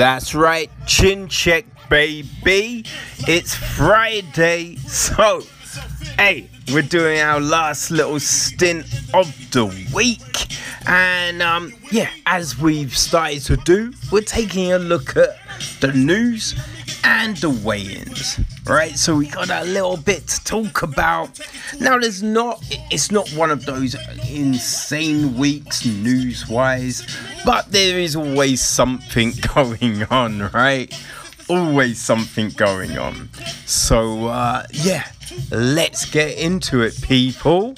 That's right, chin check, baby. It's Friday, so hey, we're doing our last little stint of the week, and um, yeah, as we've started to do, we're taking a look at the news and the weigh-ins right? So we got a little bit to talk about. Now there's not it's not one of those insane weeks news wise but there is always something going on right? Always something going on. So uh yeah let's get into it people.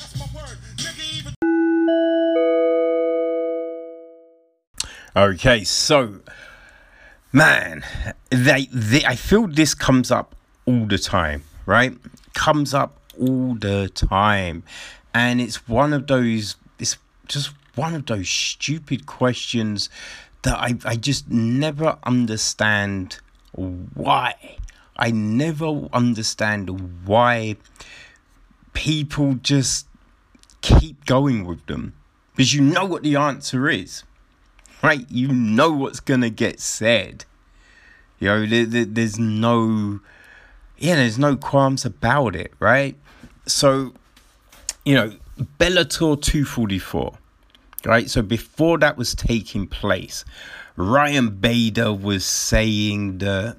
Okay so man, they, they I feel this comes up all the time, right? Comes up all the time. And it's one of those it's just one of those stupid questions that I, I just never understand why. I never understand why people just keep going with them. Because you know what the answer is right? You know what's gonna get said. You know, there, there, there's no, yeah, there's no qualms about it, right? So, you know, Bellator 244, right? So before that was taking place, Ryan Bader was saying that,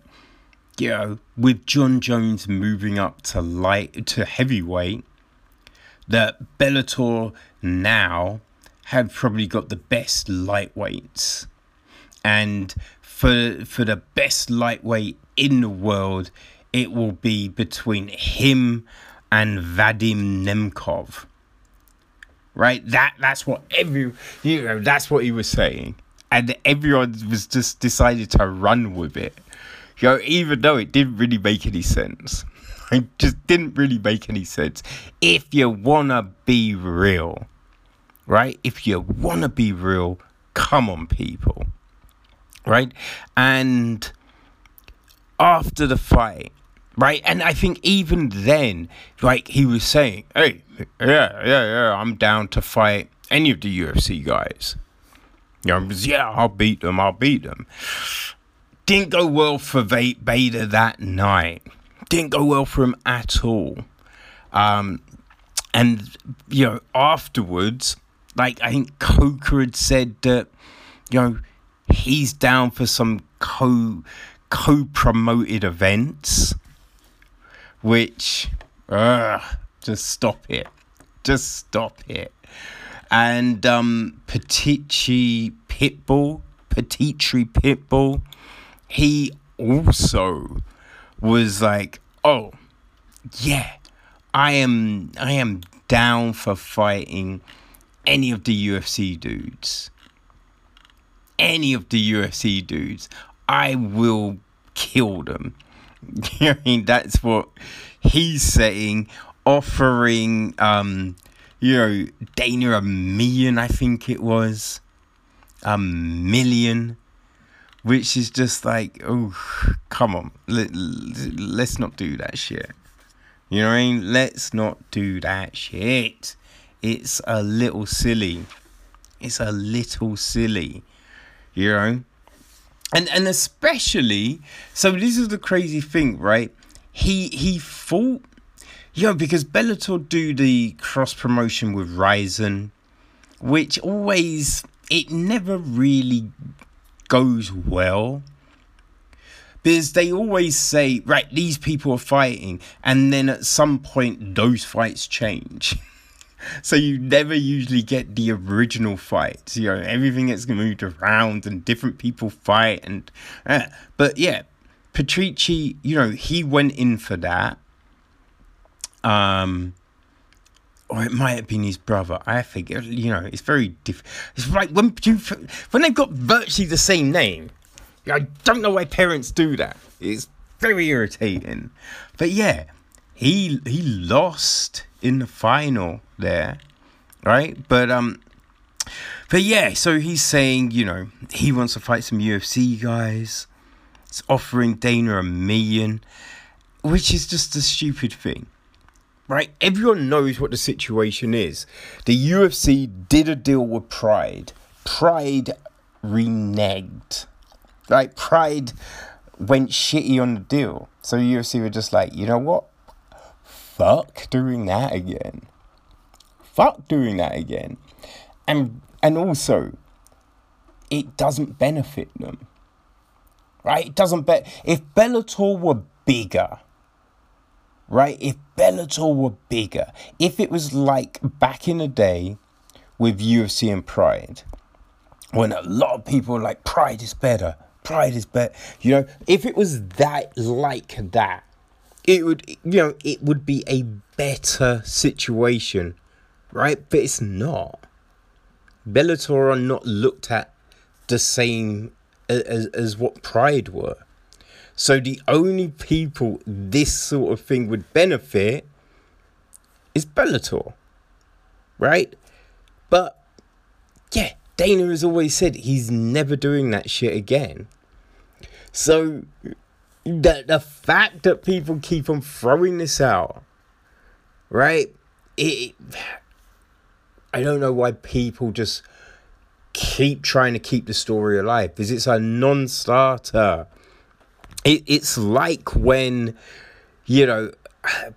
you know, with Jon Jones moving up to light to heavyweight, that Bellator now have probably got the best lightweights. And for for the best lightweight in the world, it will be between him and Vadim Nemkov. Right? That that's what every you know, that's what he was saying. And everyone was just decided to run with it. You know, even though it didn't really make any sense. It just didn't really make any sense. If you wanna be real right? If you want to be real, come on, people, right? And after the fight, right? And I think even then, like he was saying, hey, yeah, yeah, yeah, I'm down to fight any of the UFC guys. You know, yeah, I'll beat them, I'll beat them. Didn't go well for Bader that night. Didn't go well for him at all. Um, and, you know, afterwards, like I think Coker had said that you know he's down for some co co promoted events, which uh, just stop it, just stop it. And um, Petici Pitbull, Petitri Pitbull, he also was like, oh yeah, I am I am down for fighting any of the UFC dudes, any of the UFC dudes, I will kill them. I mean, that's what he's saying, offering, um, you know, Dana a million, I think it was, a million, which is just like, oh, come on, Let, let's not do that shit. You know what I mean? Let's not do that shit it's a little silly. It's a little silly, you know? And and especially so this is the crazy thing, right? He he fought you know, because Bellator do the cross promotion with Rizin, which always it never really goes well. Because they always say, right, these people are fighting, and then at some point those fights change. so you never usually get the original fights. You know, everything gets moved around and different people fight and uh, but yeah, Patrici, you know, he went in for that. Um or it might have been his brother. I think you know it's very different. It's like when when they've got virtually the same name. I don't know why parents do that. It's very irritating. But yeah, he he lost in the final there, right? But um, but yeah, so he's saying, you know, he wants to fight some UFC guys. It's offering Dana a million, which is just a stupid thing. Right? Everyone knows what the situation is. The UFC did a deal with Pride. Pride reneged. Like Pride went shitty on the deal. So UFC were just like, you know what? Fuck doing that again. Fuck doing that again. And and also it doesn't benefit them. Right? It doesn't bet if Bellator were bigger, right? If Bellator were bigger, if it was like back in the day with UFC and Pride, when a lot of people like Pride is better, Pride is better. You know, if it was that like that, it would you know it would be a better situation, right? But it's not. Bellator are not looked at the same as, as what Pride were. So the only people this sort of thing would benefit is Bellator, right? But yeah, Dana has always said he's never doing that shit again. So the the fact that people keep on throwing this out, right? It, I don't know why people just keep trying to keep the story alive because it's a non-starter. It, it's like when you know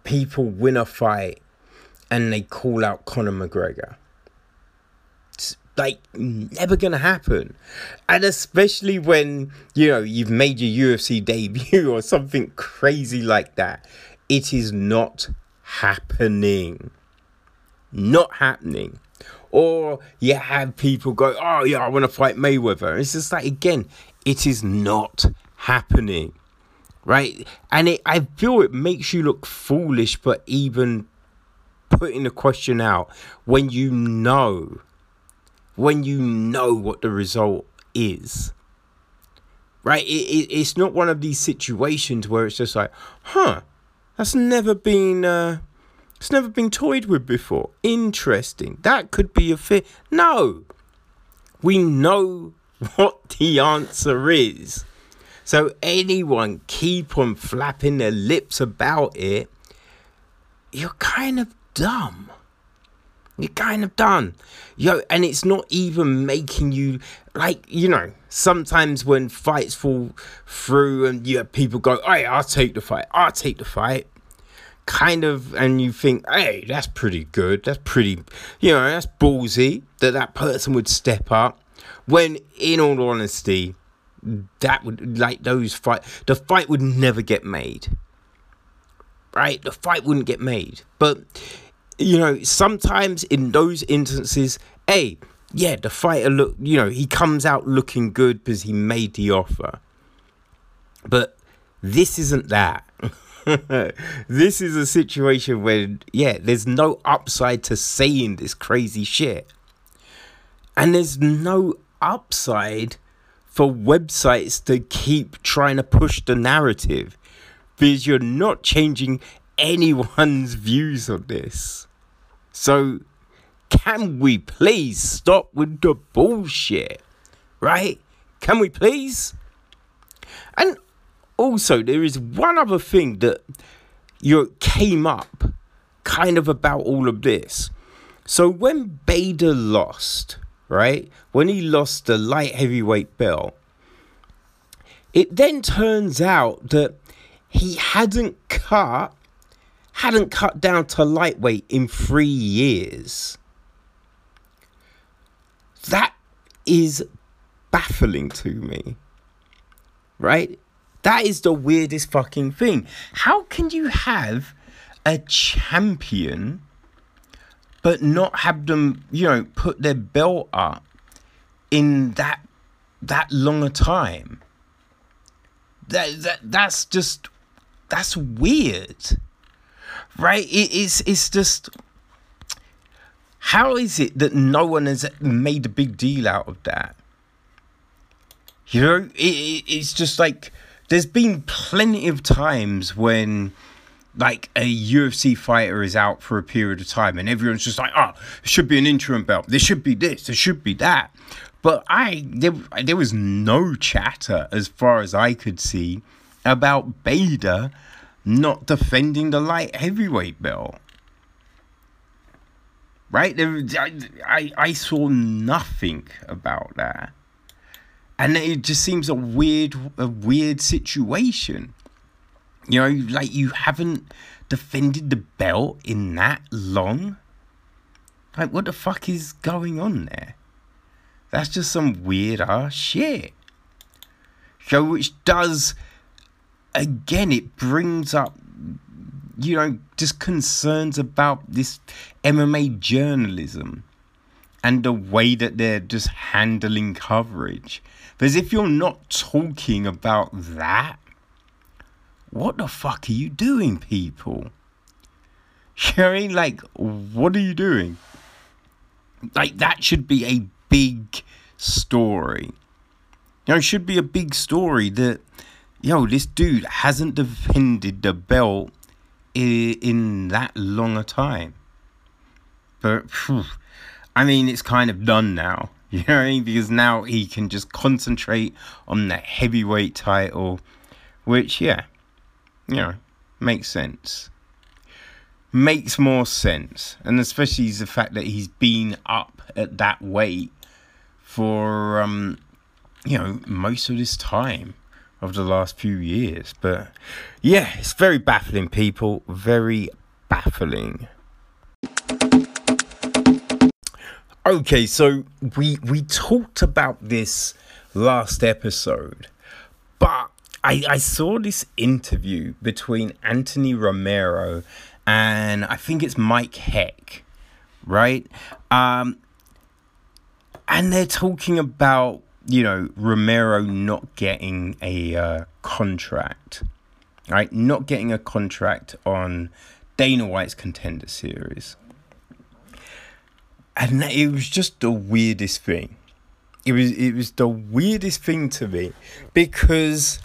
people win a fight and they call out Conor McGregor. Like never gonna happen, and especially when you know you've made your UFC debut or something crazy like that, it is not happening. Not happening. Or you have people go, oh yeah, I want to fight Mayweather. It's just like again, it is not happening, right? And it, I feel it makes you look foolish, but even putting the question out when you know, when you know what the result is, right? It, it, it's not one of these situations where it's just like, huh, that's never been. Uh, it's never been toyed with before. Interesting. That could be a fit. No. We know what the answer is. So anyone keep on flapping their lips about it, you're kind of dumb. You're kind of done. Yo, and it's not even making you like, you know, sometimes when fights fall through and you have people go, Hey, I'll take the fight, I'll take the fight. Kind of and you think hey that's pretty good. That's pretty you know that's ballsy that that person would step up. When in all honesty that would like those fight the fight would never get made. Right? The fight wouldn't get made. But you know sometimes in those instances A, yeah the fighter look you know he comes out looking good because he made the offer but this isn't that this is a situation where, yeah, there's no upside to saying this crazy shit. And there's no upside for websites to keep trying to push the narrative because you're not changing anyone's views on this. So, can we please stop with the bullshit? Right? Can we please? And also, there is one other thing that you came up kind of about all of this. So when Bader lost, right? When he lost the light heavyweight belt, it then turns out that he hadn't cut hadn't cut down to lightweight in 3 years. That is baffling to me. Right? That is the weirdest fucking thing. How can you have a champion but not have them, you know, put their belt up in that that long a time? That that that's just that's weird. Right? It is it's just how is it that no one has made a big deal out of that? You know, it, it, it's just like there's been plenty of times when like a UFC fighter is out for a period of time and everyone's just like, oh, it should be an interim belt. There should be this. There should be that. But I there, there was no chatter as far as I could see about Bader not defending the light heavyweight belt. Right? I, I, I saw nothing about that. and it just seems a weird, a weird situation. You know, like you haven't defended the belt in that long. Like, what the fuck is going on there? That's just some weird ass shit. So, which does, again, it brings up, you know, just concerns about this MMA journalism and the way that they're just handling coverage. Because if you're not talking about that, what the fuck are you doing, people? You know I mean? Like, what are you doing? Like, that should be a big story. You know, it should be a big story that, yo, this dude hasn't defended the belt in, in that long a time. But, phew, I mean, it's kind of done now. You know what I mean? Because now he can just concentrate on the heavyweight title, which, yeah, you know, makes sense. Makes more sense. And especially the fact that he's been up at that weight for, um, you know, most of this time of the last few years. But yeah, it's very baffling, people. Very baffling. Okay, so we we talked about this last episode, but I, I saw this interview between Anthony Romero and I think it's Mike Heck, right? Um, and they're talking about you know Romero not getting a uh, contract, right? Not getting a contract on Dana White's Contender Series and it was just the weirdest thing. It was it was the weirdest thing to me because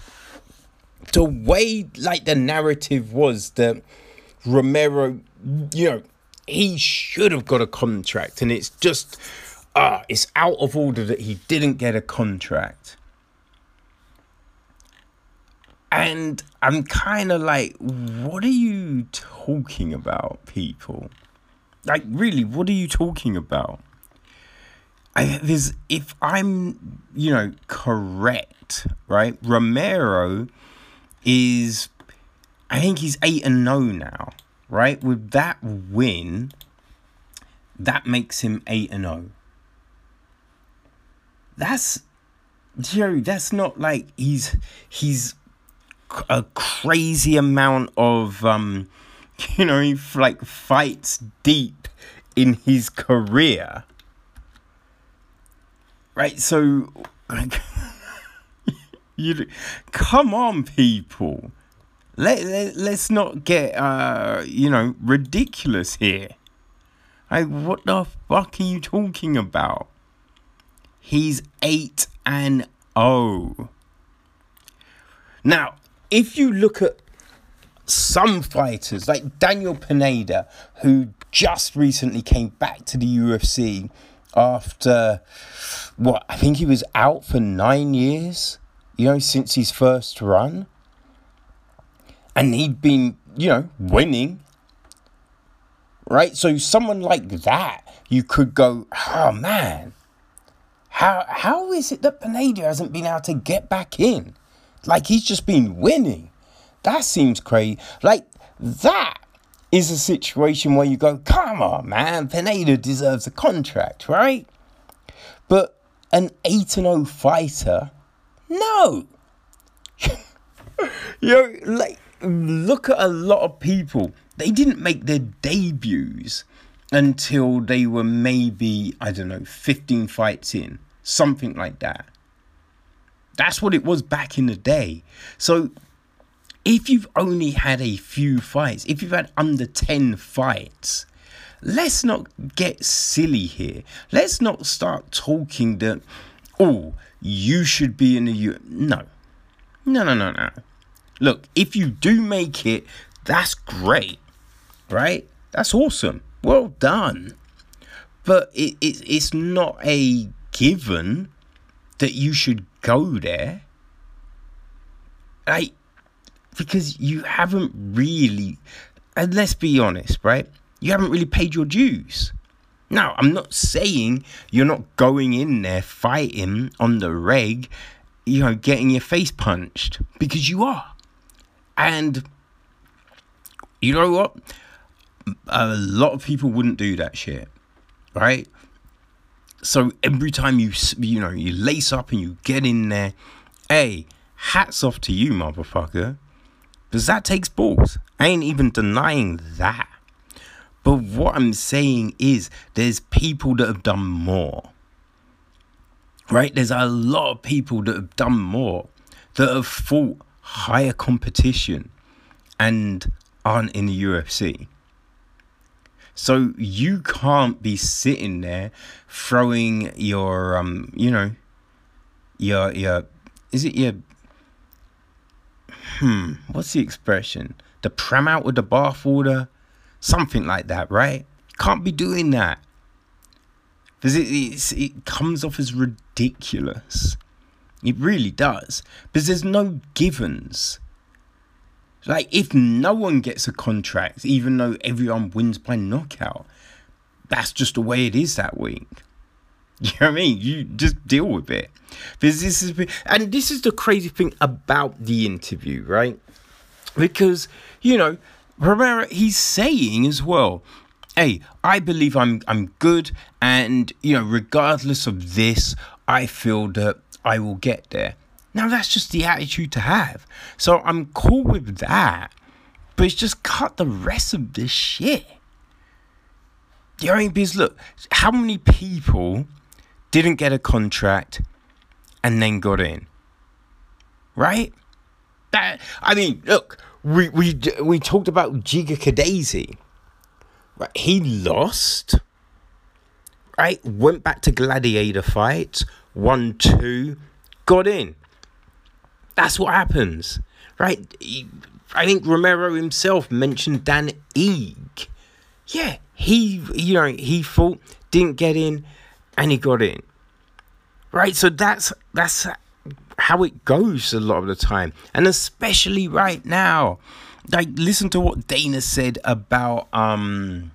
the way like the narrative was that Romero, you know, he should have got a contract, and it's just uh it's out of order that he didn't get a contract. And I'm kind of like, what are you talking about, people? Like, really, what are you talking about? I, there's if I'm you know correct, right? Romero is I think he's eight and no now, right? With that win, that makes him eight and zero. That's Joe. That's not like he's he's a crazy amount of um you know, he like fights deep in his career. Right, so like you come on people. Let, let let's not get uh you know ridiculous here. Like what the fuck are you talking about? He's 8 and 0. Now, if you look at some fighters like Daniel Pineda, who just recently came back to the UFC after what I think he was out for nine years, you know, since his first run. And he'd been, you know, winning. Right? So someone like that, you could go, oh man, how how is it that Pineda hasn't been able to get back in? Like he's just been winning. That seems crazy. Like, that is a situation where you go, come on, man, Pineda deserves a contract, right? But an 8 0 fighter, no. you know, like, look at a lot of people. They didn't make their debuts until they were maybe, I don't know, 15 fights in, something like that. That's what it was back in the day. So if you've only had a few fights, if you've had under 10 fights, let's not get silly here. Let's not start talking that, oh, you should be in the U. No. No, no, no, no. Look, if you do make it, that's great, right? That's awesome. Well done. But it, it, it's not a given that you should go there. Like, because you haven't really, and let's be honest, right? You haven't really paid your dues. Now, I'm not saying you're not going in there fighting on the reg, you know, getting your face punched because you are. And you know what? A lot of people wouldn't do that shit, right? So every time you you know you lace up and you get in there, hey, hats off to you, motherfucker, because that takes balls. I ain't even denying that. But what I'm saying is, there's people that have done more. Right? There's a lot of people that have done more, that have fought higher competition and aren't in the UFC. So you can't be sitting there throwing your um, you know, your your is it your hmm, what's the expression? The pram out with the bathwater? Something like that, right? Can't be doing that. Because it, it comes off as ridiculous. It really does. Because there's no givens. Like, if no one gets a contract, even though everyone wins by knockout, that's just the way it is that week. You know what I mean? You just deal with it. Because this is, and this is the crazy thing about the interview, right? Because, you know, Romero, he's saying as well, hey, I believe I'm I'm good, and you know, regardless of this, I feel that I will get there. Now that's just the attitude to have. So I'm cool with that. But it's just cut the rest of this shit. The only what I mean? Because look, how many people didn't get a contract and then got in? Right? That I mean, look, we we we talked about Giga Chikadze. Right? He lost. Right? Went back to gladiator fights, won two, got in. That's what happens, right? I think Romero himself mentioned Dan Ige. Yeah, he you know he fought, didn't get in, and he got in. Right, so that's that's how it goes a lot of the time, and especially right now. Like, listen to what Dana said about um.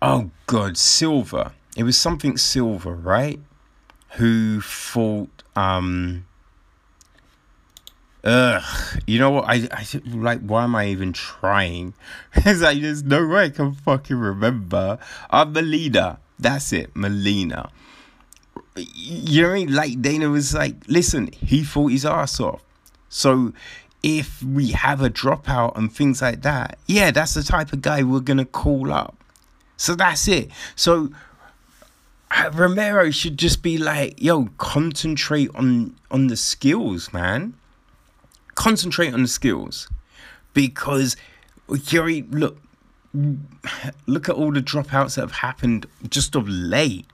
Oh God, Silver. It was something Silver, right? Who fought um Ugh, you know what? I, I like. Why am I even trying? It's like there's no way I can fucking remember. I'm Molina. That's it, Molina. You know what I mean? Like Dana was like, listen, he fought his ass off. So if we have a dropout and things like that, yeah, that's the type of guy we're gonna call up. So that's it. So uh, Romero should just be like, yo, concentrate on on the skills, man concentrate on the skills because Yuri, look, look at all the dropouts that have happened just of late.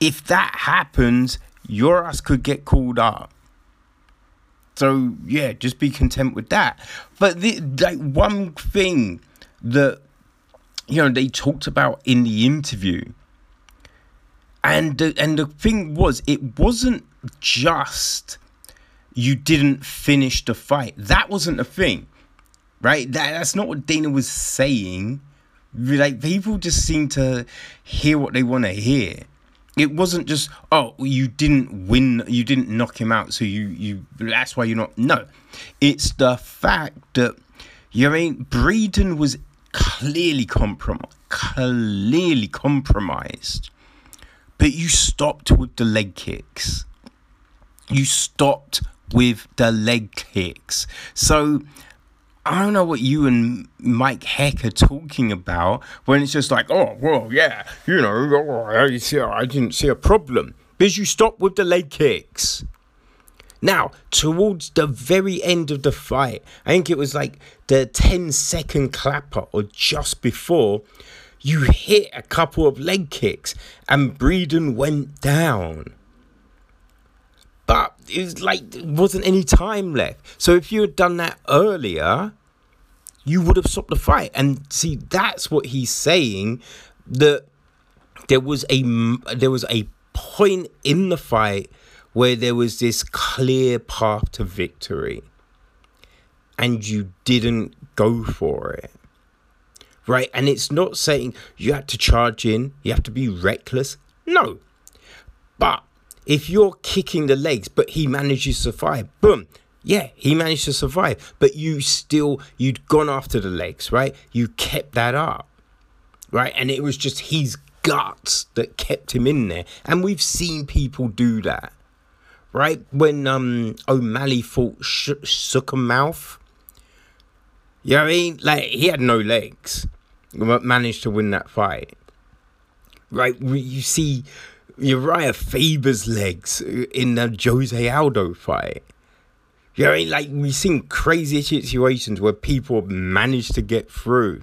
If that happens, your ass could get called up. So yeah, just be content with that. But the like one thing that you know they talked about in the interview, and the, and the thing was, it wasn't just you didn't finish the fight. That wasn't a thing, right? That, that's not what Dana was saying. Like, people just seem to hear what they want to hear. It wasn't just, oh, you didn't win, you didn't knock him out, so you, you, that's why you're not. No. It's the fact that, you know I mean? Breeden was clearly compromised, clearly compromised. But you stopped with the leg kicks. You stopped with the leg kicks. So I don't know what you and Mike Heck are talking about when it's just like, oh, well, yeah, you know, I, didn't see a problem. Because you stop with the leg kicks. Now, towards the very end of the fight, I think it was like the 10 second clapper or just before, you hit a couple of leg kicks and Breeden went down but it was like there wasn't any time left. So if you had done that earlier, you would have stopped the fight. And see, that's what he's saying that there was a there was a point in the fight where there was this clear path to victory and you didn't go for it right? And it's not saying you had to charge in, you have to be reckless. No. But if you're kicking the legs, but he manages to survive, boom. Yeah, he managed to survive, but you still, you'd gone after the legs, right? You kept that up, right? And it was just his guts that kept him in there. And we've seen people do that, right? When um O'Malley fought Sh- Mouth, you know what I mean? Like, he had no legs, but managed to win that fight, right? You see Uriah Faber's legs in the Jose Aldo fight. You know, like we've seen crazy situations where people managed to get through.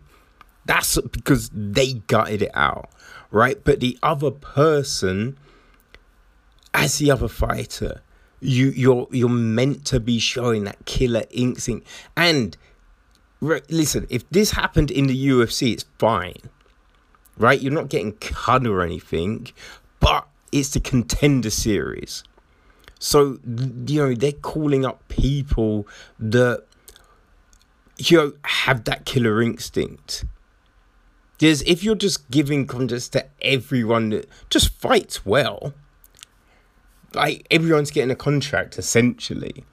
That's because they gutted it out, right? But the other person, as the other fighter, you you're you're meant to be showing that killer instinct. And listen, if this happened in the UFC, it's fine, right? You're not getting cut or anything, but it's the contender series. So, you know, they're calling up people that, you know, have that killer instinct. Because if you're just giving contests to everyone that just fights well, like everyone's getting a contract essentially.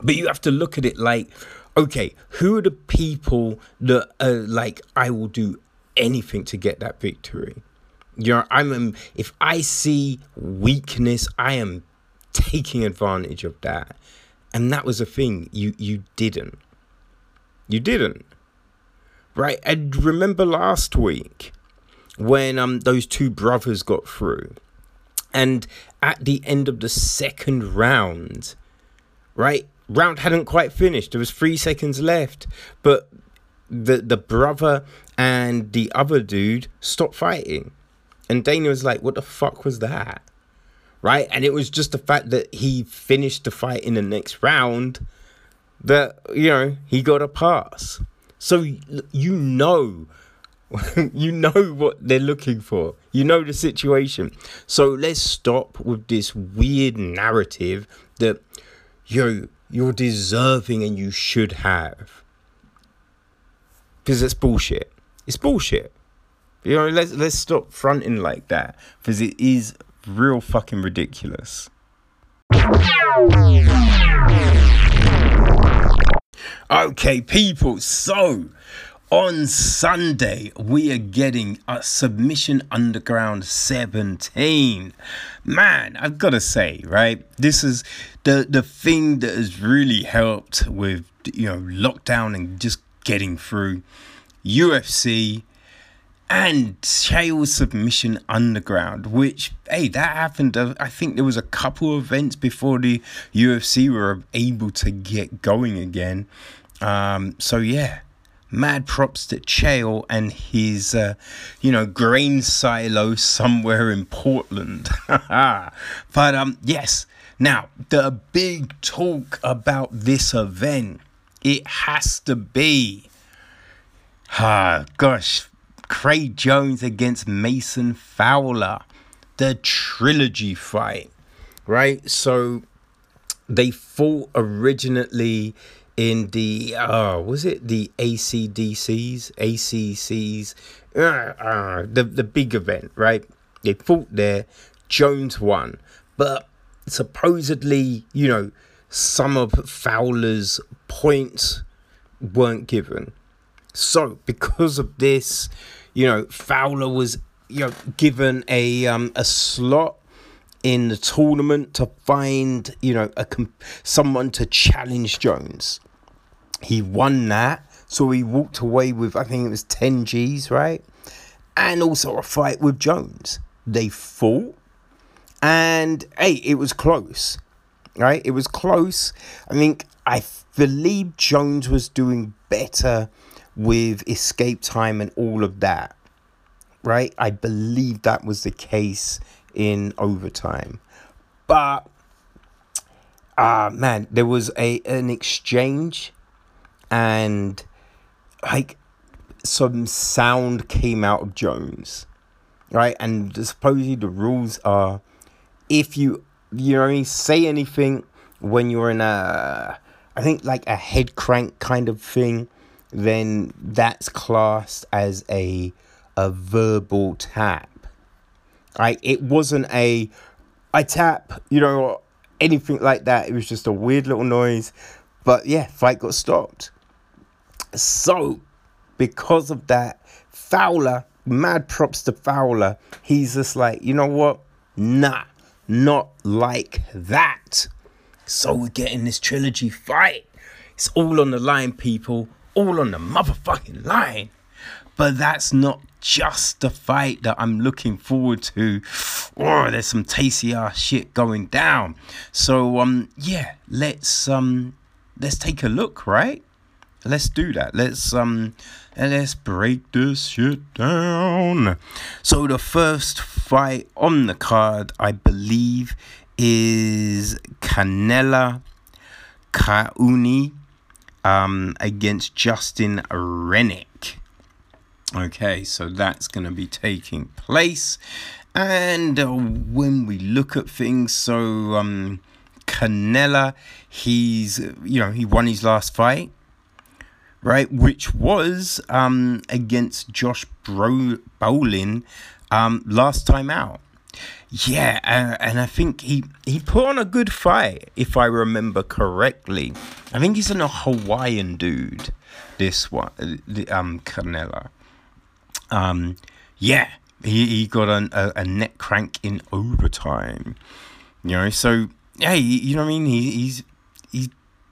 But you have to look at it like, okay, who are the people that are like, I will do anything to get that victory? You I'm if I see weakness, I am taking advantage of that. And that was a thing you you didn't. You didn't. Right? And remember last week when um those two brothers got through. And at the end of the second round, right? Round hadn't quite finished. There was 3 seconds left, but the the brother and the other dude stopped fighting and Dana was like, what the fuck was that? Right? And it was just the fact that he finished the fight in the next round that, you know, he got a pass. So you know, you know what they're looking for. You know the situation. So let's stop with this weird narrative that, yo, you're deserving and you should have. Because it's bullshit. It's bullshit. You know, let's let's stop fronting like that because it is real fucking ridiculous. Okay, people. So on Sunday, we are getting a Submission Underground 17. Man, I've got to say, right? This is the the thing that has really helped with you know lockdown and just getting through UFC and Chael Submission Underground, which, hey, that happened. Uh, I think there was a couple of events before the UFC were able to get going again. Um, so, yeah, mad props to Chael and his, uh, you know, grain silo somewhere in Portland. but, um, yes, now, the big talk about this event, it has to be, ah, gosh, Craig Jones against Mason Fowler, the trilogy fight, right? So they fought originally in the uh was it the ACDCs, ACCs, uh, uh, the the big event, right? They fought there. Jones won, but supposedly, you know, some of Fowler's points weren't given. So because of this, you know, Fowler was you know given a um, a slot in the tournament to find you know a someone to challenge Jones. He won that, so he walked away with I think it was ten G's, right? And also a fight with Jones. They fought, and hey, it was close, right? It was close. I think I believe Jones was doing better with escape time and all of that. Right? I believe that was the case in overtime. But uh man, there was a an exchange and like some sound came out of Jones. Right? And supposedly the rules are if you you know say anything when you're in a I think like a head crank kind of thing then that's classed as a a verbal tap. I It wasn't a I tap, you know, anything like that. It was just a weird little noise. But yeah, fight got stopped. So, because of that, Fowler, mad props to Fowler. He's just like, you know what? Nah, not like that. So we're getting this trilogy fight. It's all on the line, people. All on the motherfucking line. But that's not just the fight that I'm looking forward to. Oh, there's some tasty ass shit going down. So um yeah, let's um let's take a look, right? Let's do that. Let's um let's break this shit down. So the first fight on the card, I believe, is Canela Kauni um against Justin Rennick. Okay, so that's going to be taking place. And uh, when we look at things, so um, Canela, he's, you know, he won his last fight, right? Which was um, against Josh Bro- Brolin um, last time out. Yeah, uh, and I think he he put on a good fight, if I remember correctly. I think he's a Hawaiian dude. This one, uh, um, Canela. Um, yeah, he, he got a, a, a neck crank in overtime. You know, so hey, you know what I mean? He, he's he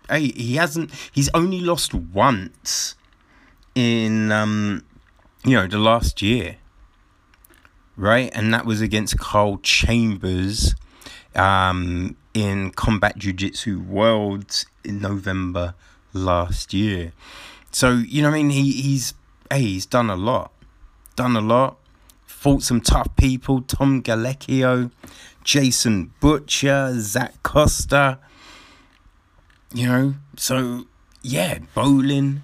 hey, he hasn't he's only lost once in um you know the last year. Right? And that was against Carl Chambers um in Combat Jiu Jitsu Worlds in November last year. So, you know I mean? He he's hey, he's done a lot done a lot. Fought some tough people Tom Galecchio, Jason Butcher, Zach Costa. You know, so yeah, bowling.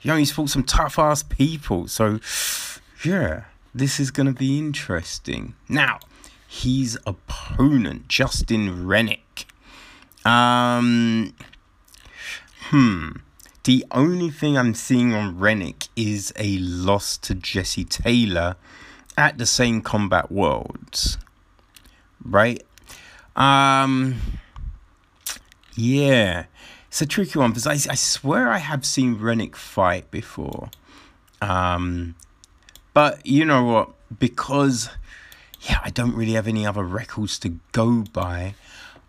You know, he's fought some tough ass people. So yeah, this is going to be interesting. Now, his opponent, Justin Rennick. Um, hmm. The only thing I'm seeing on Rennick is a loss to Jesse Taylor at the same Combat Worlds. Right? Um Yeah. It's a tricky one because I, I swear I have seen Rennick fight before. Um but you know what? Because yeah, I don't really have any other records to go by.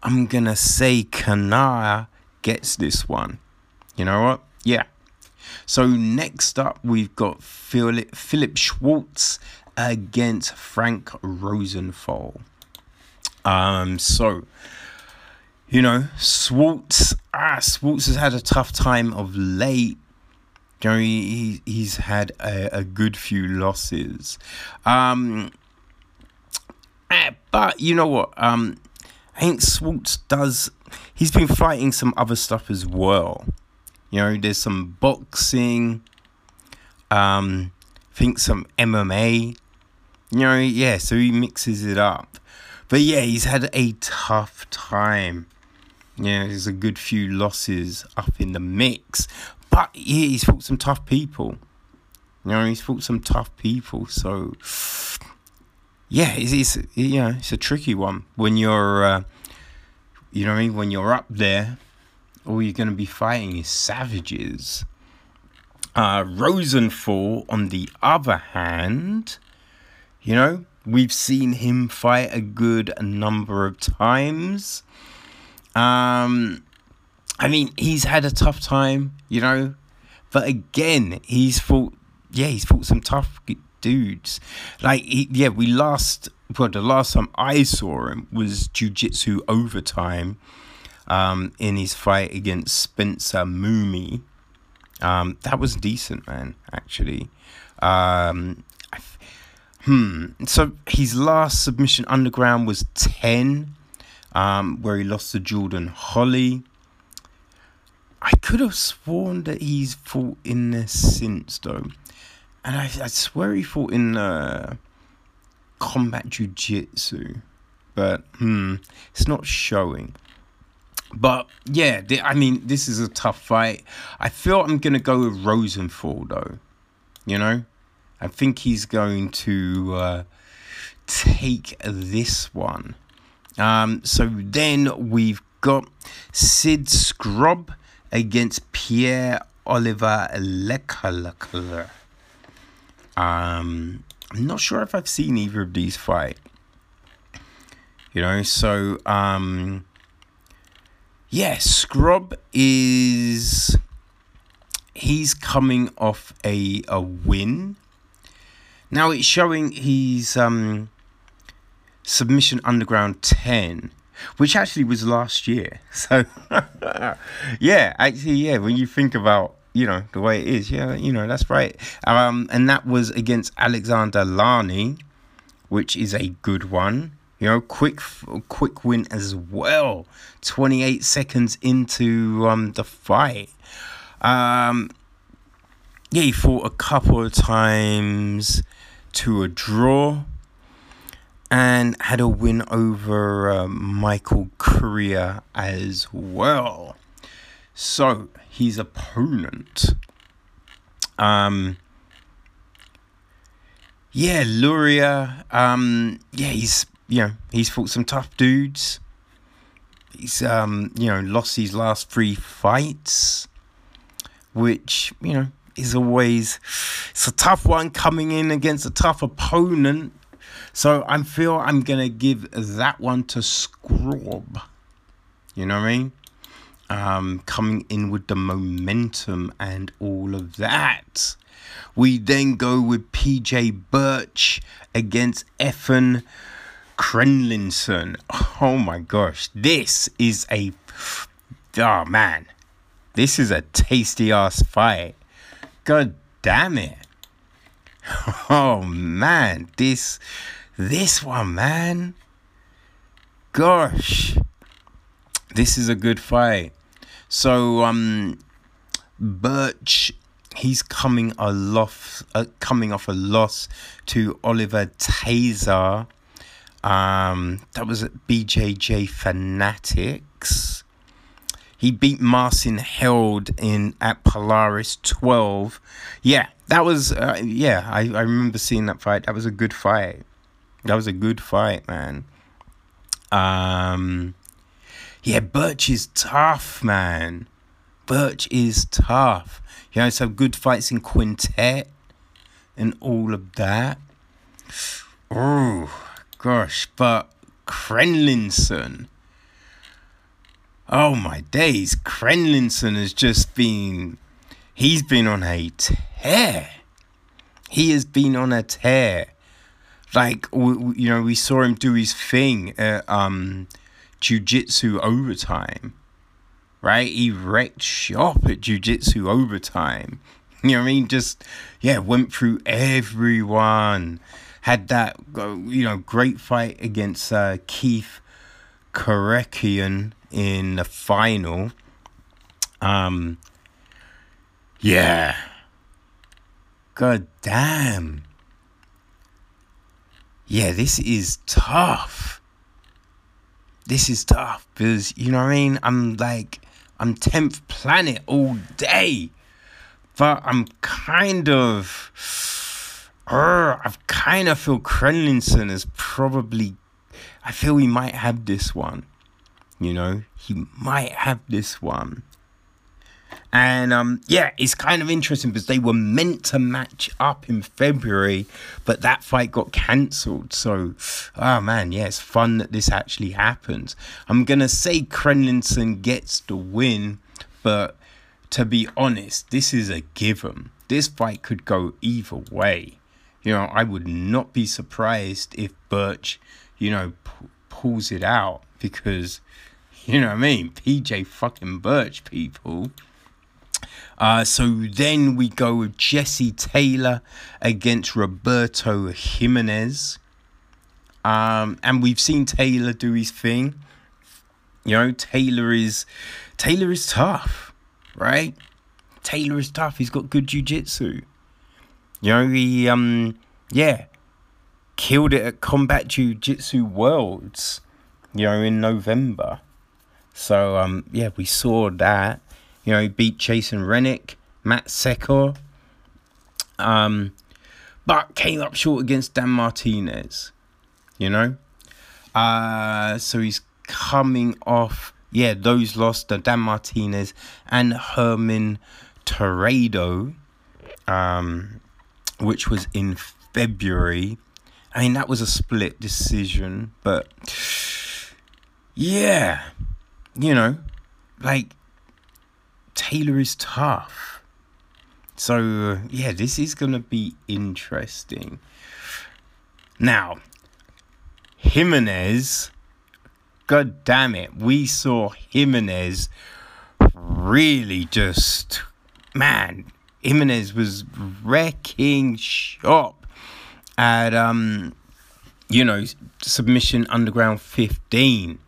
I'm gonna say Kanaya gets this one. You know what? Yeah. So next up, we've got Philip, Philip Schwartz against Frank Rosenthal. Um, so you know, Schwartz, ah, Schwartz has had a tough time of late. You know, he, he's had a, a good few losses. Um, eh, but you know what? Um, I think Schwartz does. He's been fighting some other stuff as well. You know, there's some boxing, um, I think some MMA. You know, yeah, so he mixes it up. But yeah, he's had a tough time. Yeah, there's a good few losses up in the mix. But yeah, he's fought some tough people. You know, he's fought some tough people. So yeah, it's, it's you know, it's a tricky one when you're uh, you know I mean, when you're up there all you're going to be fighting is savages. Uh, on the other hand, you know, we've seen him fight a good number of times. Um, I mean, he's had a tough time, you know, but again, he's fought. Yeah, he's fought some tough dudes. Like, he, yeah, we last. Well, the last time I saw him was Jiu Jitsu overtime um, in his fight against Spencer Moomy. Um, that was decent, man, actually. Um, hmm. So his last submission underground was 10, um, where he lost to Jordan Holly. I could have sworn that he's fought in there since, though. And I, I swear he fought in uh, combat jiu jitsu. But, hmm, it's not showing. But yeah, I mean, this is a tough fight. I feel I'm gonna go with Rosenthal though. You know, I think he's going to uh, take this one. Um, so then we've got Sid Scrub against Pierre Oliver Leclerc. Um, I'm not sure if I've seen either of these fight. You know, so um, yeah, Scrub is he's coming off a a win. Now it's showing he's um submission underground 10 which actually was last year so yeah actually yeah when you think about you know the way it is yeah you know that's right um and that was against alexander lani which is a good one you know, quick, quick win as well. 28 seconds into um, the fight. Um, yeah, he fought a couple of times to a draw and had a win over uh, Michael Korea as well. So his opponent, um, yeah, Luria, um, yeah, he's you know, he's fought some tough dudes. He's um, you know, lost his last three fights, which, you know, is always it's a tough one coming in against a tough opponent. So I feel I'm gonna give that one to Scrub. You know what I mean? Um, coming in with the momentum and all of that. We then go with PJ Birch against Ethan Crelinsten. Oh my gosh, this is a oh man, this is a tasty ass fight. God damn it. Oh man, this this one, man. Gosh. This is a good fight. So um Birch he's coming a loss uh, coming off a loss to Oliver Taza um, that was at BJJ Fanatics. He beat Marcin Held in at Polaris 12. Yeah, that was uh, yeah, I, I remember seeing that fight. That was a good fight. That was a good fight, man. Um yeah, Birch is tough, man. Birch is tough. You know, some good fights in quintet and all of that. Oh, gosh, but Crelinsten. Oh my days, Crelinsten has just been. He's been on a tear. He has been on a tear. Like, you know, we saw him do his thing at um, Jiu Jitsu overtime. Right? He wrecked shop at Jiu Jitsu overtime. You know what I mean? Just, yeah, went through everyone had that you know great fight against uh, Keith Krikorian in the final. Um, yeah. God damn. Yeah, this is tough. This is tough because you know what I mean. I'm like I'm tenth planet all day, but I'm kind of uh, I kind of feel Crelinsten is probably. I feel he might have this one. You know, he might have this one. And um, yeah, it's kind of interesting because they were meant to match up in February, but that fight got cancelled. So, oh man, yeah, it's fun that this actually happens. I'm gonna say Crelinsten gets the win, but to be honest, this is a given. This fight could go either way you know, I would not be surprised if Birch, you know, p- pulls it out because, you know what I mean? PJ fucking Birch, people. Uh, so then we go with Jesse Taylor against Roberto Jimenez. Um, and we've seen Taylor do his thing. You know, Taylor is Taylor is tough, right? Taylor is tough. He's got good jiu-jitsu. You know, he um yeah killed it at Combat Jiu Jitsu Worlds, you know, in November. So um, yeah, we saw that. You know, beat Jason Rennick, Matt Secor, um, but came up short against Dan Martinez. You know, uh, so he's coming off. Yeah, those lost to Dan Martinez and Herman Torrado, um, which was in February. I mean, that was a split decision, but yeah, you know, like Taylor is tough. So, yeah, this is going to be interesting. Now, Jimenez, god damn it, we saw Jimenez really just, man, Jimenez was wrecking shop at, um, you know, submission underground 15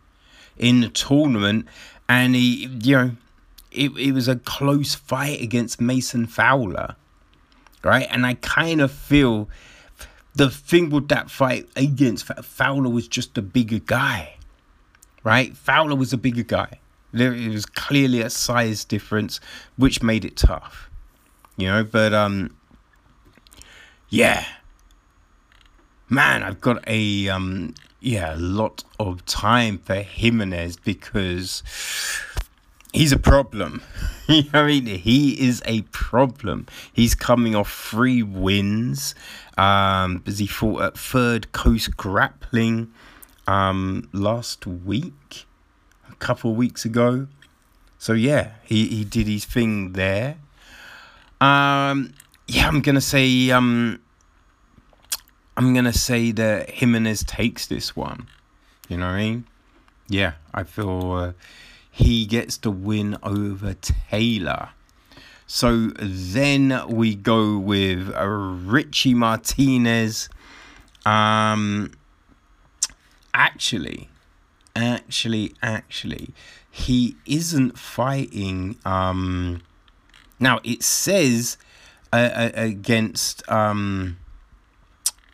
in the tournament. And he, you know, it, it was a close fight against Mason Fowler, right? And I kind of feel the thing with that fight against Fowler was just a bigger guy, right? Fowler was a bigger guy. There it was clearly a size difference, which made it tough, you know. But um, yeah, man, I've got a um, yeah, a lot of time for Jimenez because he's a problem. I mean? He is a problem. He's coming off three wins. Um, as he fought at Third Coast Grappling um, last week, a couple of weeks ago. So yeah, he, he did his thing there. Um, yeah, I'm gonna say um, I'm gonna say that Jimenez takes this one. You know what I mean? Yeah, I feel. Uh, he gets the win over Taylor. So then we go with Richie Martinez. Um, actually, actually, actually, he isn't fighting. Um, now it says uh, uh, against um,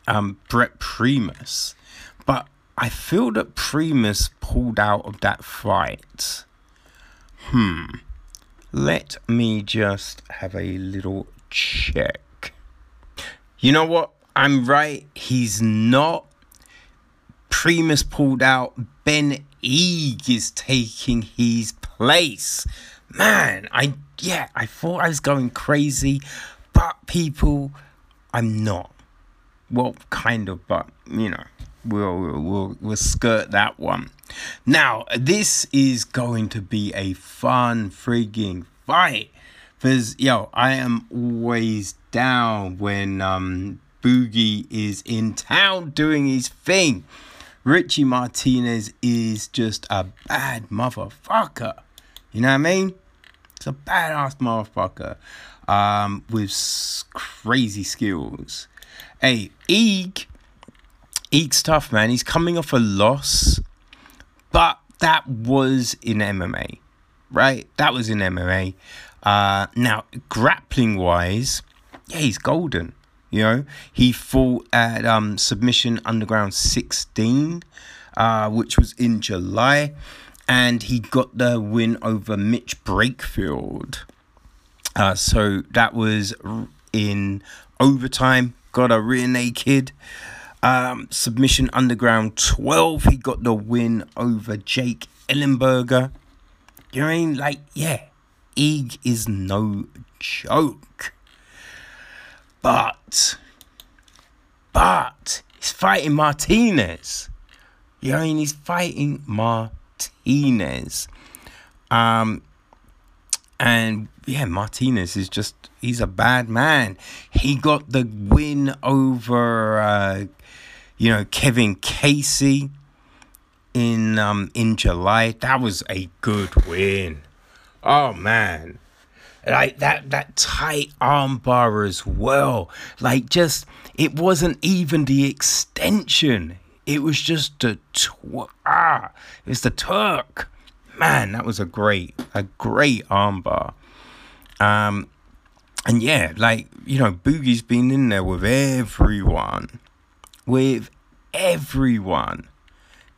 um, Brent Primus, but I feel that Primus pulled out of that fight. Hmm. Let me just have a little check. You know what? I'm right. He's not. Primus pulled out. Ben Eag is taking his place. Man, I yeah, I thought I was going crazy, but people, I'm not. Well, kind of, but you know we'll, we'll, we'll skirt that one. Now, this is going to be a fun frigging fight. Because, yo, I am always down when um, Boogie is in town doing his thing. Richie Martinez is just a bad motherfucker. You know what I mean? It's a badass motherfucker um, with crazy skills. Hey, Eag Eag's tough, man. He's coming off a loss, but that was in MMA, right? That was in MMA. Uh, now, grappling wise, yeah, he's golden. You know, he fought at um, Submission Underground 16, uh, which was in July, and he got the win over Mitch Brakefield. Uh, so that was in overtime. Got a rear naked. Um, submission Underground 12, he got the win over Jake Ellenberger. You know I mean? Like, yeah, Eag is no joke. But, but, he's fighting Martinez. You know I mean? He's fighting Martinez. Um, and yeah, Martinez is just, he's a bad man. He got the win over uh, you know, Kevin Casey in um in July. That was a good win. Oh man. Like that that tight armbar as well. Like just it wasn't even the extension. It was just the tw- ah, it was the Turk. Man, that was a great, a great armbar. Um, and yeah, like you know, Boogie's been in there with everyone with everyone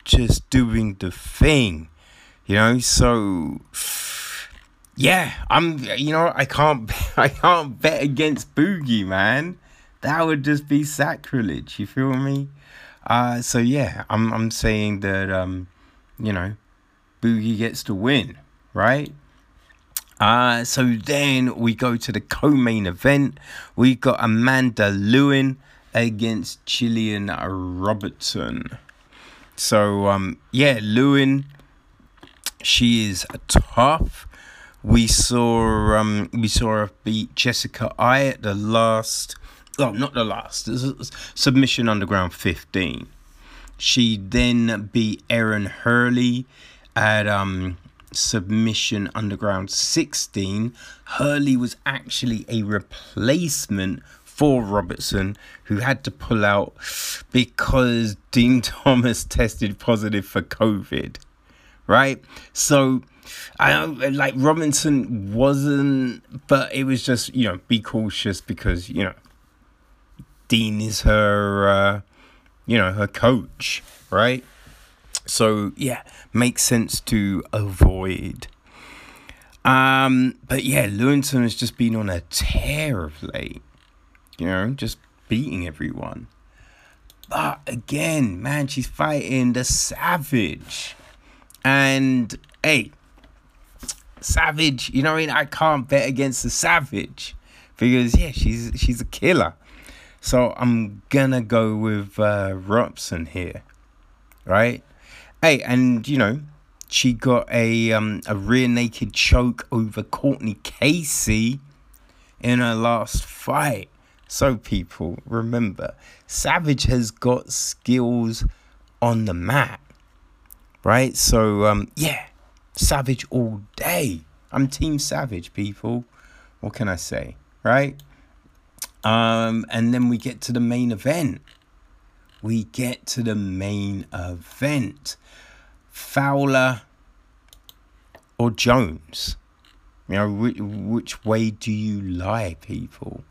just doing the thing. You know, so yeah, I'm. You know, I can't. I can't bet against Boogie, man. That would just be sacrilege. You feel me? Uh, so yeah, I'm. I'm saying that. Um, you know, Boogie gets to win, right? Uh, so then we go to the co-main event. We got Amanda Loewen against Gillian Robertson. So um, yeah, Loewen, she is tough. We saw um, we saw her beat Jessica I at the last. Oh, not the last. Submission Underground 15. She then beat Erin Hurley at um, Submission Underground 16. Hurley was actually a replacement for Robertson, who had to pull out because Din Thomas tested positive for COVID. Right? So I like Robinson wasn't, but it was just you know be cautious because you know Din is her, uh, you know her coach, right? So yeah, makes sense to avoid. Um, but yeah, Lewinson has just been on a tear of late. You know, just beating everyone. But again, man, she's fighting the Savage. And hey, Savage, you know what I mean? I can't bet against the Savage because yeah, she's she's a killer. So I'm gonna go with uh, Robson here, right? Hey, and you know, she got a um a rear naked choke over Courtney Casey in her last fight. So people, remember, Savage has got skills on the mat. Right? So um yeah, Savage all day. I'm Team Savage, people. What can I say? Right? Um, and then we get to the main event. We get to the main event. Fowler or Jones? You know, which, way do you lie, people?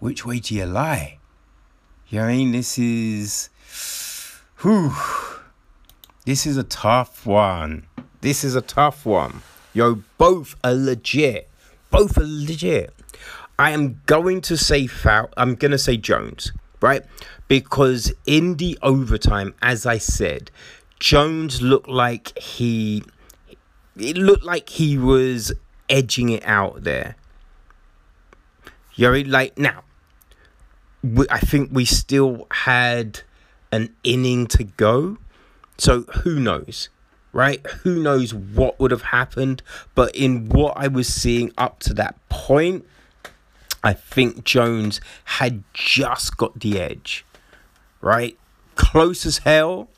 Which way do you lie? You know I mean? This is. Whew. This is a tough one. This is a tough one. Yo, both are legit. Both are legit. I am going to say foul. I'm going to say Jones, right? Because in the overtime, as I said, Jones looked like he. It looked like he was edging it out there. You know, like now, I think we still had an inning to go. So who knows? right? Who knows what would have happened? But in what I was seeing up to that point, I think Jones had just got the edge, right? Close as hell.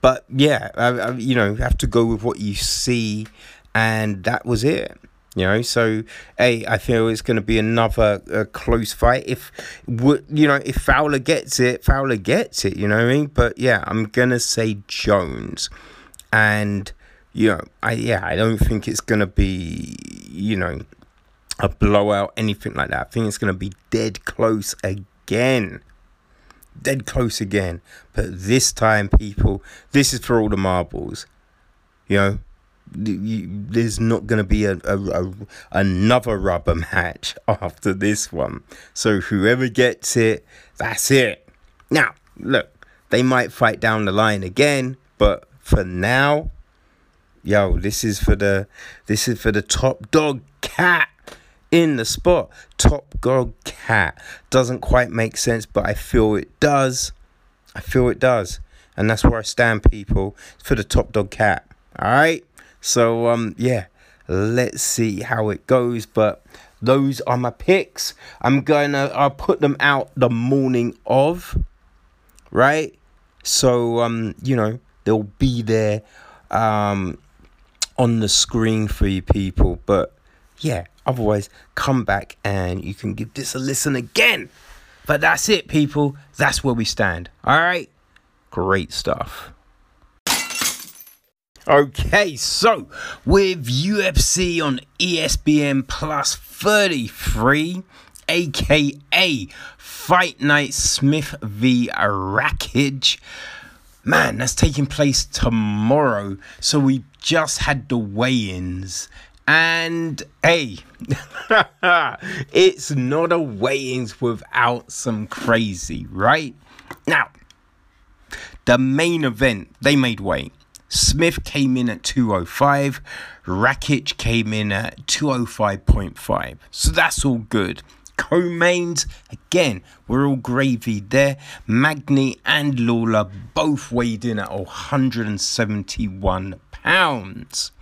But yeah, I, I, you know, you have to go with what you see, and that was it. You know, so hey, I feel it's going to be another uh, close fight. If you know, if Fowler gets it, Fowler gets it. You know what I mean? But yeah, I'm gonna say Jones and you know, I yeah, I don't think it's gonna be you know a blowout, anything like that. I think it's gonna be dead close again, dead close again. But this time, people, this is for all the marbles. You know, there's not going to be a, a, a, another rubber match after this one. So whoever gets it, that's it. Now, look, they might fight down the line again, but for now, yo, this is for the this is for the top dog cat in the spot. Top dog cat doesn't quite make sense, but I feel it does. I feel it does, and that's where I stand, people. For the top dog cat. All right. So um, yeah, let's see how it goes, but. Those are my picks. I'm gonna I'll put them out the morning of, right? So um, you know, they'll be there um, on the screen for you people. But yeah, otherwise, come back and you can give this a listen again. But that's it, people. That's where we stand. All right. Great stuff. Okay, so with UFC on ESPN Plus 33, aka Fight Night Smith v. Rakic man, that's taking place tomorrow. So we just had the weigh ins. And hey, it's not a weigh ins without some crazy, right? Now, the main event, they made weight. Smith came in at 205, Rakic came in at 205.5. So that's all good. Co-mains, again, we're all gravy there. Magny and Lawler both weighed in at 171 pounds.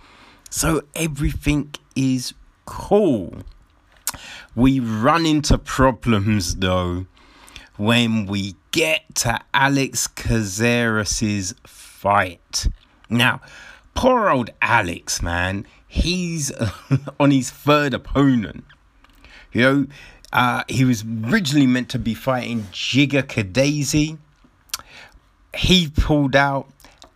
So everything is cool. We run into problems though when we get to Alex Caceres's fight. Now, poor old Alex, man, he's on his third opponent. You know, uh, he was originally meant to be fighting Giga Chikadze. He pulled out,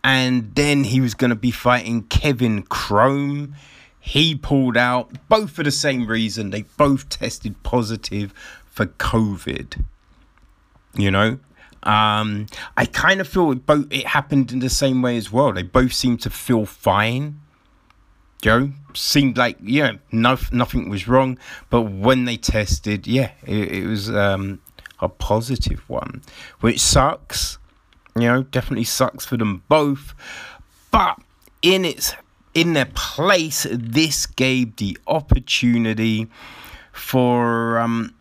and then he was going to be fighting Kevin Croom. He pulled out, both for the same reason. They both tested positive for COVID. You know, um, I kind of feel it both it happened in the same way as well. They both seemed to feel fine. You know, seemed like yeah, no, nothing was wrong. But when they tested, yeah, it, it was um, a positive one, which sucks. You know, definitely sucks for them both. But in its in their place, this gave the opportunity for um,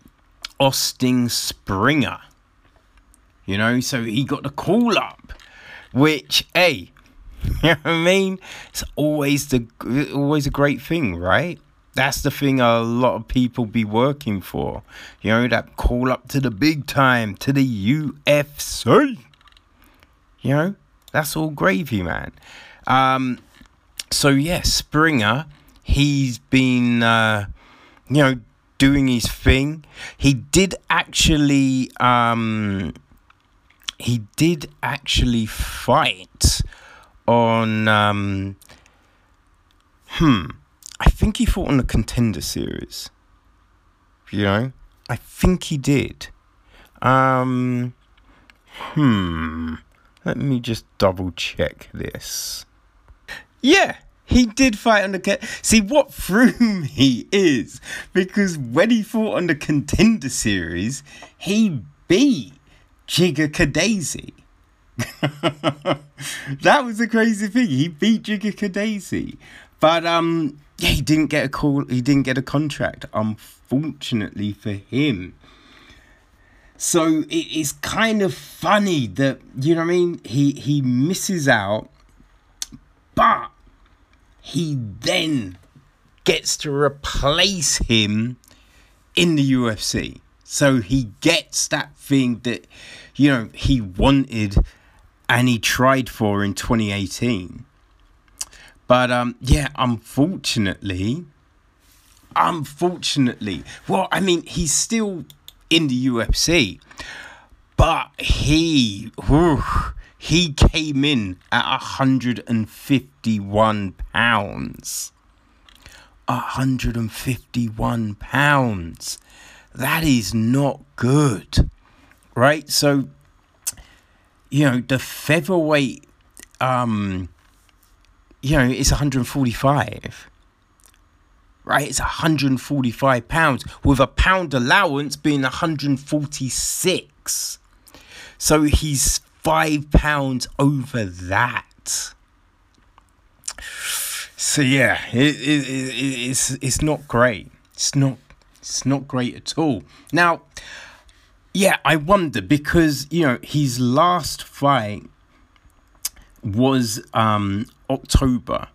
Austin Springer you know, so he got the call up, which, hey, you know what I mean? It's always the always a great thing, right? That's the thing a lot of people be working for. You know, that call up to the big time, to the UFC. You know, that's all gravy, man. Um, so yeah, Springer, he's been uh, you know, doing his thing. He did actually um he did actually fight on um hmm I think he fought on the contender series. You know? I think he did. Um hmm let me just double check this. Yeah, he did fight on the see what threw me is because when he fought on the contender series, he beat Giga Chikadze. that was a crazy thing. He beat Giga Chikadze. But um yeah, he didn't get a call he didn't get a contract, unfortunately for him. So it is kind of funny that you know what I mean? He he misses out, but he then gets to replace him in the UFC. So he gets that thing that, you know, he wanted and he tried for in 2018. But um, yeah, unfortunately, unfortunately, well, I mean, he's still in the UFC, but he, whew, he came in at 151 pounds. 151 pounds that is not good, right? So, you know, the featherweight, um, you know, it's 145, right? It's 145 pounds with a pound allowance being 146. So he's five pounds over that. So yeah, it, it, it, it's it's not great. It's not it's not great at all. Now, yeah, I wonder because, you know, his last fight was um, October,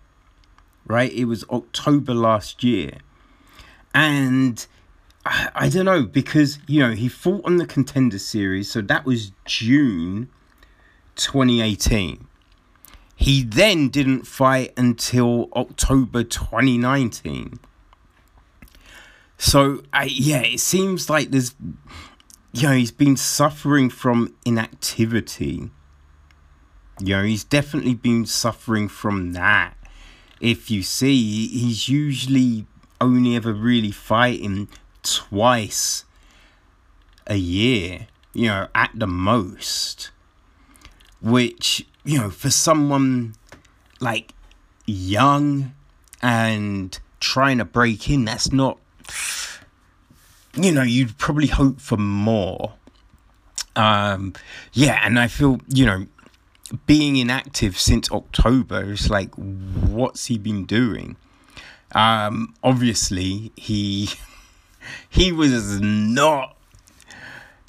right? It was October last year. And I, I don't know because, you know, he fought on the contender series. So that was June 2018. He then didn't fight until October 2019. So I yeah, it seems like there's you know, he's been suffering from inactivity. You know, he's definitely been suffering from that. If you see, he's usually only ever really fighting twice a year, you know, at the most. Which, you know, for someone like young and trying to break in, that's not, you know, you'd probably hope for more. Um, yeah, and I feel, you know, being inactive since October, it's like, what's he been doing? Um, obviously, he he was not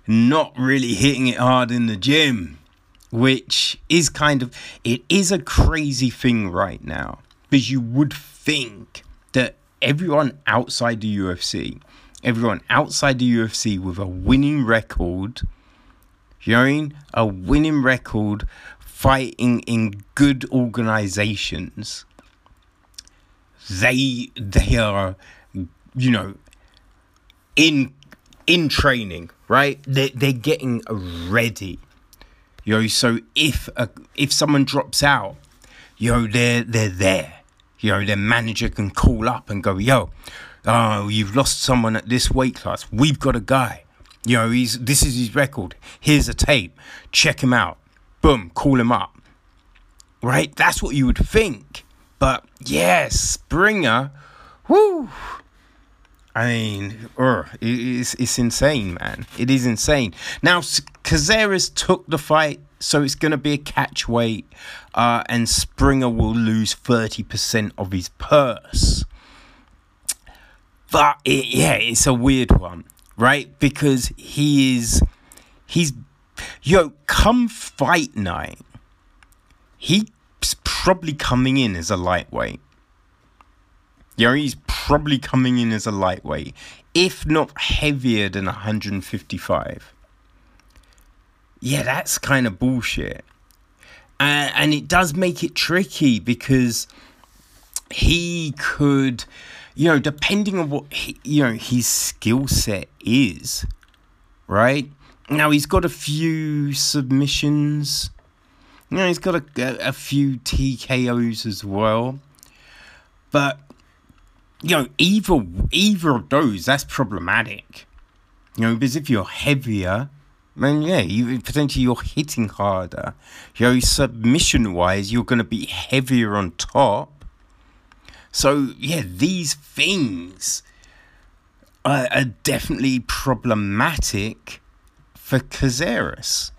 not really hitting it hard in the gym, which is kind of it is a crazy thing right now because you would think that everyone outside the UFC, everyone outside the UFC with a winning record, you know, a winning record fighting in good organizations, they they are, you know, in in training, right? They they're getting ready. You know, so if a, if someone drops out, you know, they're they're there. You know, their manager can call up and go, yo, oh, you've lost someone at this weight class. We've got a guy. You know, he's this is his record. Here's a tape. Check him out boom, call him up. Right? That's what you would think. But yes, Springer, whoo. I mean, uh, it's, it's insane, man. It is insane. Now, Caceres took the fight, so it's going to be a catch weight, uh, and Springer will lose 30% of his purse. But it, yeah, it's a weird one, right? Because he is, he's Yo, come fight night, he's probably coming in as a lightweight. Yo, he's probably coming in as a lightweight, if not heavier than 155. Yeah, that's kind of bullshit. And it does make it tricky because he could, you know, depending on what he, you know his skill set is, right? Now he's got a few submissions. You know, he's got a, a, few TKOs as well. But you know, either either of those, that's problematic. You know, because if you're heavier, then yeah, you potentially you're hitting harder. You know, submission wise, you're gonna be heavier on top. So yeah, these things are, are definitely problematic for Caceres.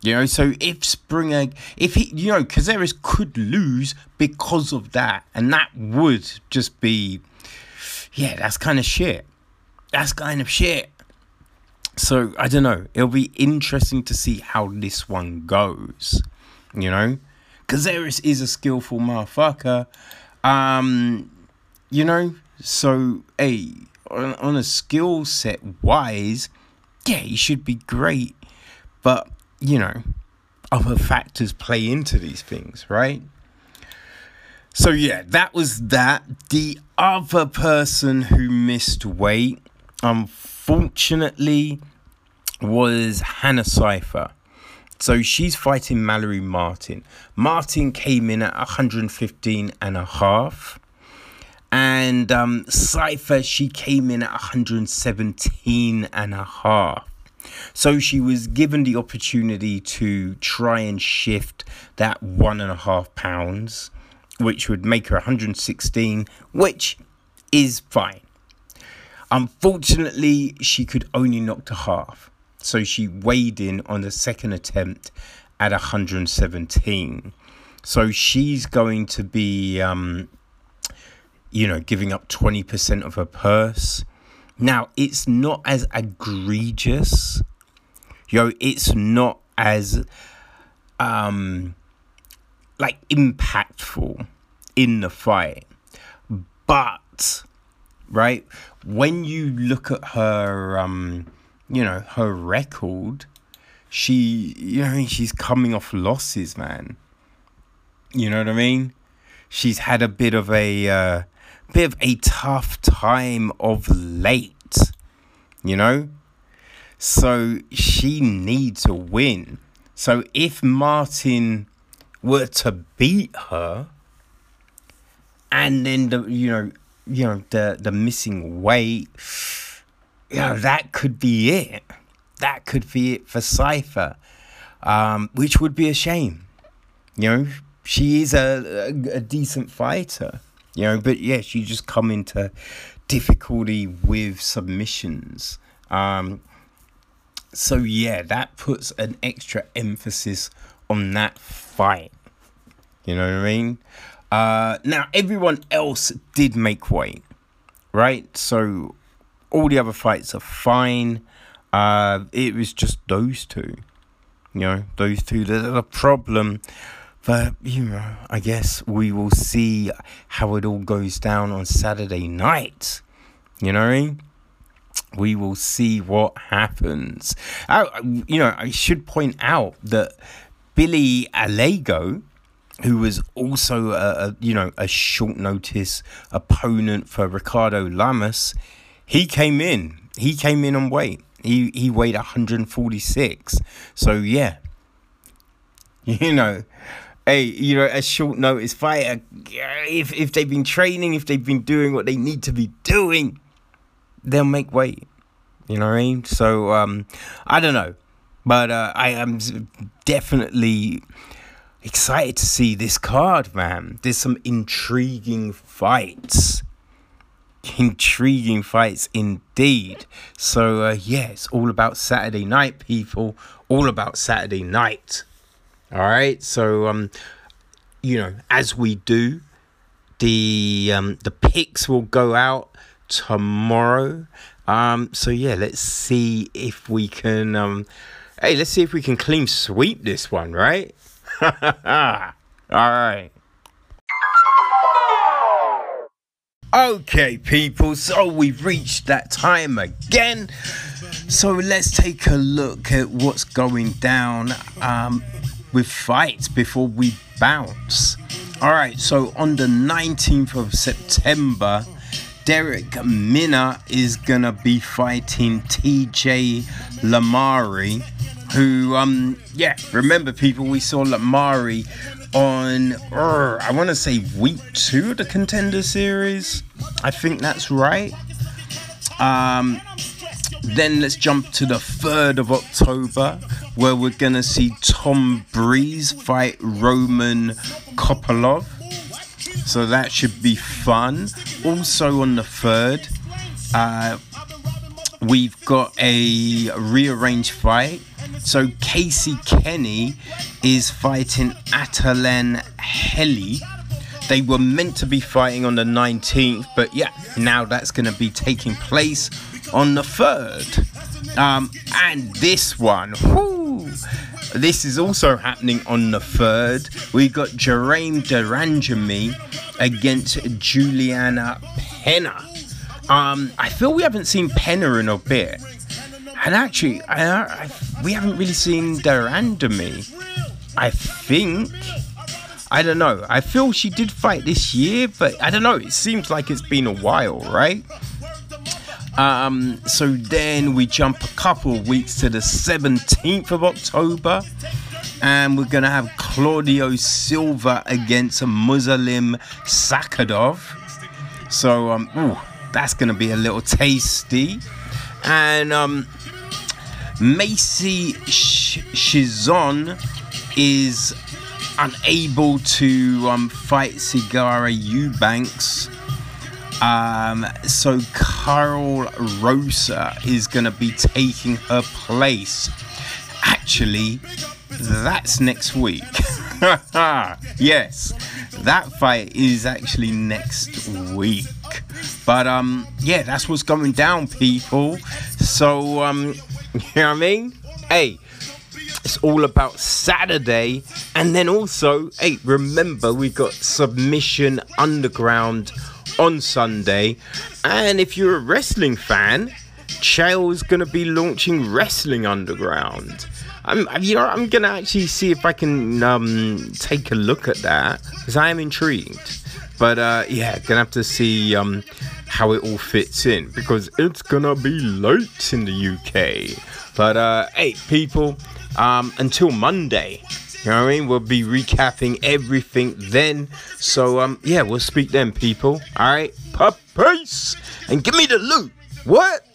You know, so if Springer, if he, you know, Caceres could lose because of that, and that would just be, yeah, that's kind of shit. That's kind of shit. So I don't know. It'll be interesting to see how this one goes. You know, Caceres is a skillful motherfucker. Um, you know, so hey, on, on a skill set wise, yeah, he should be great. But, you know, other factors play into these things, right? So, yeah, that was that. The other person who missed weight, unfortunately, was Hannah Cifers. So she's fighting Mallory Martin. Martin came in at 115 and a half. And um, Cifers, she came in at 117 and a half. So she was given the opportunity to try and shift that one and a half pounds, which would make her 116, which is fine. Unfortunately, she could only knock to half. So she weighed in on the second attempt at 117. So she's going to be um, you know, giving up 20% of her purse. Now, it's not as egregious. Yo, it's not as um like impactful in the fight. But right, when you look at her um you know, her record, she you know, she's coming off losses, man. You know what I mean? She's had a bit of a uh bit of a tough time of late, you know? So she needs to win. So if Martin were to beat her, and then the you know you know the the missing weight, you know that could be it. That could be it for Cipher, um, which would be a shame. You know, she is a, a, a decent fighter. You know, but yes you just come into difficulty with submissions. Um, so yeah, that puts an extra emphasis on that fight. You know what I mean? Uh, now everyone else did make weight, right? So all the other fights are fine. Uh, it was just those two. You know, those two. There's a problem. But, you know, I guess we will see how it all goes down on Saturday night. You know what I mean? We will see what happens. I, you know, I should point out that Billy Algeo, who was also a, a, you know a short notice opponent for Ricardo Lamas, he came in. He came in on weight. He he weighed 146. So yeah, you know, hey, you know, a short notice fighter. If if they've been training, if they've been doing what they need to be doing, they'll make weight. You know what I mean? So um, I don't know, but uh, I am definitely excited to see this card, man. There's some intriguing fights. Intriguing fights indeed. So, uh, yeah, it's all about Saturday night, people. All about Saturday night. All right. So, um, you know, as we do, the um, the picks will go out tomorrow. Um, so yeah, let's see if we can. Um, hey, let's see if we can clean sweep this one, right? All right. Okay, people, so we've reached that time again. So let's take a look at what's going down um, with fights before we bounce. All right, so on the 19th of September, Derek Minna is gonna be fighting TJ Lamari who um yeah remember people we saw Lamari on uh, I want to say week two of the contender series. I think that's right. Um then let's jump to the 3rd of October where we're gonna see Tom Breese fight Roman Kopylov so that should be fun also on the 3rd uh, we've got a rearranged fight so Casey Kenney is fighting Atalen Heli. They were meant to be fighting on the 19th, but yeah, now that's going to be taking place on the 3rd. Um, and this one, whoo, this is also happening on the 3rd. We've got Germaine de Randamie against Juliana Pena. Um, I feel we haven't seen Pena in a bit. And actually, I, I, we haven't really seen de Randamie. I think. I don't know. I feel she did fight this year, but I don't know. It seems like it's been a while, right? Um, so then we jump a couple of weeks to the 17th of October, and we're gonna have Claudio Silva against Muslim Salikhov. So um, ooh, that's gonna be a little tasty. And um, Macy Chiasson is unable to um, fight Sijara Eubanks. Um, so Karol Rosa is going to be taking her place. Actually, that's next week. yes, that fight is actually next week. But um, yeah, that's what's going down, people. So um, You know what I mean? Hey, it's all about Saturday. And then also, hey, remember we've got Submission Underground on Sunday. And if you're a wrestling fan, Chael's gonna be launching Wrestling Underground. I'm, you know, I'm gonna actually see if I can um, take a look at that because I am intrigued. But uh, yeah, gonna have to see um, how it all fits in because it's gonna be late in the UK. But uh, hey, people, um, until Monday, you know what I mean? We'll be recapping everything then. So um, yeah, we'll speak then, people. All right, peace, and give me the loot. What?